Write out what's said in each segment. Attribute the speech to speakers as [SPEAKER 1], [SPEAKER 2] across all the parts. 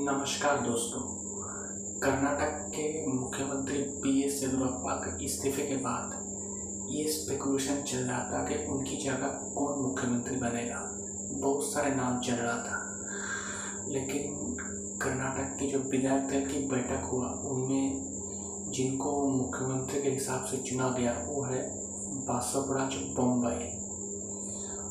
[SPEAKER 1] नमस्कार दोस्तों। कर्नाटक के मुख्यमंत्री बी एस येदियुरप्पा के इस्तीफे के बाद ये स्पेकुलेशन चल रहा था कि उनकी जगह कौन मुख्यमंत्री बनेगा। बहुत सारे नाम चल रहा था। लेकिन कर्नाटक की जो विधायक दल की बैठक हुआ, उनमें जिनको मुख्यमंत्री के हिसाब से चुना गया, वो है बासवराज बम्बई।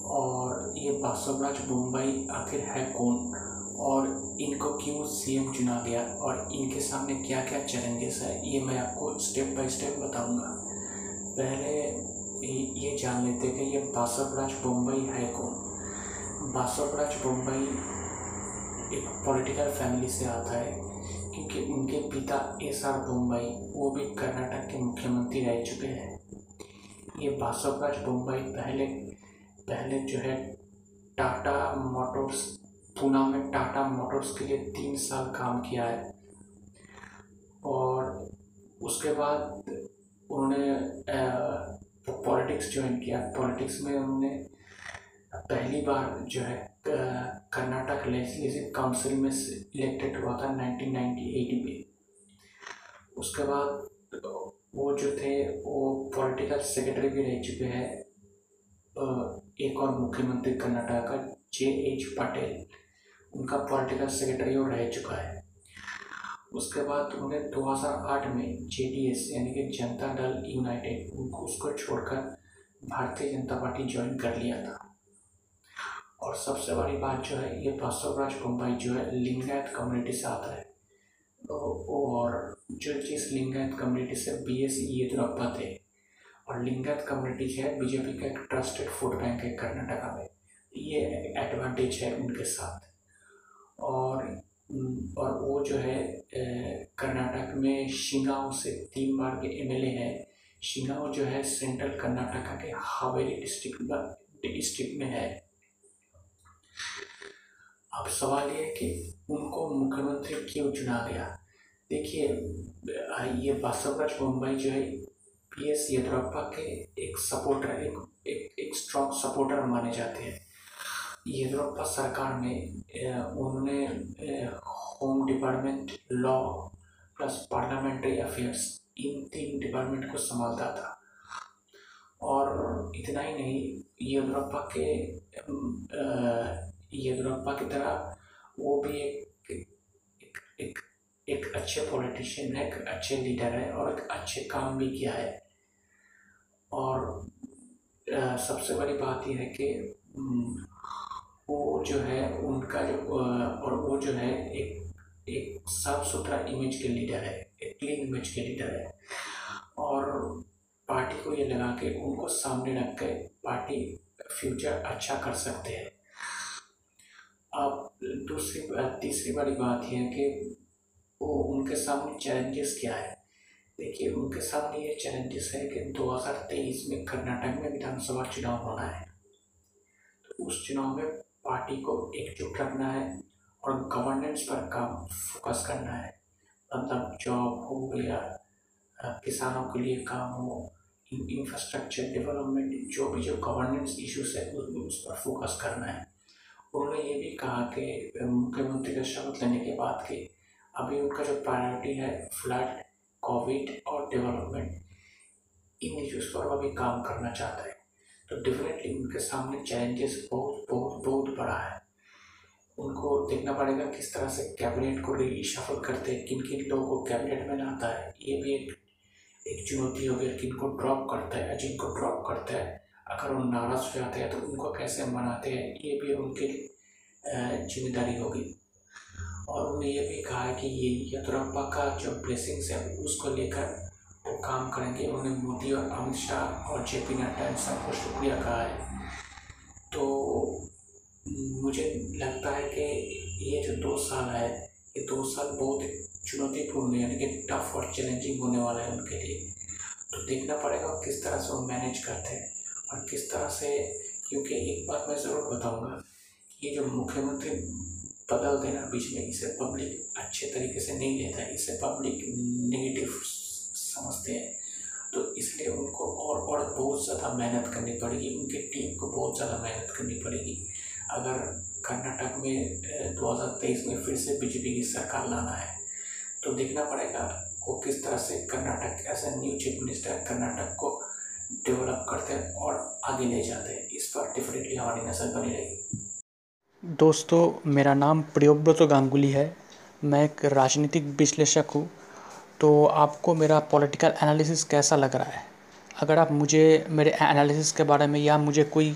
[SPEAKER 1] और ये बासवराज बम्बई आखिर है कौन? और इनको क्यों सीएम चुना गया और इनके सामने क्या क्या चैलेंजेस है, ये मैं आपको स्टेप बाय स्टेप बताऊँगा। पहले ये जान लेते कि ये बासवराज बम्बई है कौन? बासवराज बम्बई एक पॉलिटिकल फैमिली से आता है, क्योंकि उनके पिता एस आर बम्बई, वो भी कर्नाटक के मुख्यमंत्री रह चुके हैं। ये बासवराज बम्बई पहले पहले जो है टाटा मोटर्स पूना में टाटा मोटर्स के लिए तीन साल काम किया है। और उसके बाद उन्होंने पॉलिटिक्स ज्वाइन किया। पॉलिटिक्स में उन्होंने पहली बार जो है कर्नाटक लेजिस्लेटिव काउंसिल में इलेक्टेड हुआ था 1998 में। उसके बाद वो जो थे, वो पॉलिटिकल सेक्रेटरी भी रह चुके हैं एक और मुख्यमंत्री कर्नाटक का जे एच पटेल उनका पॉलिटिकल सेक्रेटरी वो रह चुका है। उसके बाद उन्होंने 2008 में जेडीएस यानी कि जनता दल यूनाइटेड, उनको उसको छोड़कर भारतीय जनता पार्टी ज्वाइन कर लिया था। और सबसे बड़ी बात जो है, ये बासवराज मुंबई जो है, लिंगायत कम्युनिटी से आता है। और जो जिस लिंगायत कम्युनिटी से बी एस येदुरप्पा थे, और लिंगायत कम्युनिटी जो है बीजेपी का एक ट्रस्टेड फ़ूड बैंक है कर्नाटका में। ये एडवांटेज है उनके साथ। और और वो जो है कर्नाटक में शिंगाओं से तीन बार के एमएलए है। शिंगाओं जो है सेंट्रल कर्नाटका के हावेरी डिस्ट्रिक्ट डिस्ट्रिक्ट में है। अब सवाल ये है कि उनको मुख्यमंत्री क्यों चुना गया? देखिए ये बासवराज मुंबई जो है पी एस येदुरप्पा के एक सपोर्टर एक एक, एक स्ट्रॉन्ग सपोर्टर माने जाते हैं। येदुरप्पा सरकार ने उन्होंने home department law plus parliamentary affairs इन तीन डिपार्टमेंट को संभालता था। और इतना ही नहीं येदुरप्पा के येदुरप्पा की तरह वो भी एक एक एक, एक अच्छे पॉलिटिशियन है एक अच्छे लीडर है और एक अच्छे काम भी किया है। और सबसे बड़ी बात यह है कि जो है, उनका जो और वो जो है, एक एक साफ़ सुथरा इमेज के लीडर है, एक क्लीन इमेज के लीडर है। और पार्टी को ये लगा के, उनको सामने रख के पार्टी फ्यूचर अच्छा कर सकते हैं। अब दूसरी, तीसरी बड़ी बात यह है कि वो उनके सामने चैलेंजेस क्या है? देखिए, उनके सामने ये चैलेंजेस है कि 2023 में कर्नाटक में विधानसभा चुनाव होना है। तो उस चुनाव में पार्टी को एकजुट रखना है और गवर्नेंस पर काम फोकस करना है। मतलब जॉब हो गया किसानों के लिए काम हो इंफ्रास्ट्रक्चर डेवलपमेंट जो भी जो गवर्नेंस इश्यूज़ है, उस पर फोकस करना है। उन्होंने ये भी कहा कि मुख्यमंत्री का शपथ लेने के बाद के अभी उनका जो प्रायोरिटी है फ्लड कोविड और डेवलपमेंट इन इश्यूज़ पर अभी काम करना चाहता है। तो डेफिनेटली उनके सामने चैलेंजेस बहुत बहुत है। उनको देखना पड़ेगा किस तरह से कैबिनेट को रिशफल करते हैं किन किन लोगों को कैबिनेट में लाता है। ये भी एक एक चुनौती होगी किन को ड्रॉप करता है जिनको ड्रॉप करता है। अगर वो नाराज़ हो जाते हैं तो उनको कैसे मनाते हैं। ये भी उनकी ज़िम्मेदारी होगी। और उन्होंने ये भी कहा है कि ये यदुरप्पा का जो ब्लेसिंग्स है, उसको लेकर वो काम करेंगे। उन्होंने मोदी और अमित शाह और जे पी नड्डा इन सबको शुक्रिया कहा है। तो मुझे लगता है कि ये जो दो साल है, ये दो साल बहुत चुनौतीपूर्ण यानी कि टफ और चैलेंजिंग होने वाला है उनके लिए। तो देखना पड़ेगा किस तरह से वो मैनेज करते हैं और किस तरह से, क्योंकि एक बात मैं ज़रूर बताऊँगा, ये जो मुख्यमंत्री बदल देना बीच में, इसे पब्लिक अच्छे तरीके से नहीं लेता है इसे पब्लिक नेगेटिव समझते हैं। तो इसलिए उनको और और बहुत ज़्यादा मेहनत करनी पड़ेगी, उनकी टीम को बहुत ज़्यादा मेहनत करनी पड़ेगी। अगर कर्नाटक में दो हज़ार तेईस में फिर से बीजेपी की सरकार लाना है तो देखना पड़ेगा वो किस तरह से Karnataka as a new chief minister Karnataka को डेवलप करते हैं और आगे ले जाते हैं। इस पर डेफिनेटली हमारी नज़र बनी रहेगी।
[SPEAKER 2] दोस्तों, मेरा नाम प्रियोव्रत गांगुली है। मैं एक राजनीतिक विश्लेषक हूँ। तो आपको मेरा पॉलिटिकल एनालिसिस कैसा लग रहा है? अगर आप मुझे, मेरे एनालिसिस के बारे में या मुझे कोई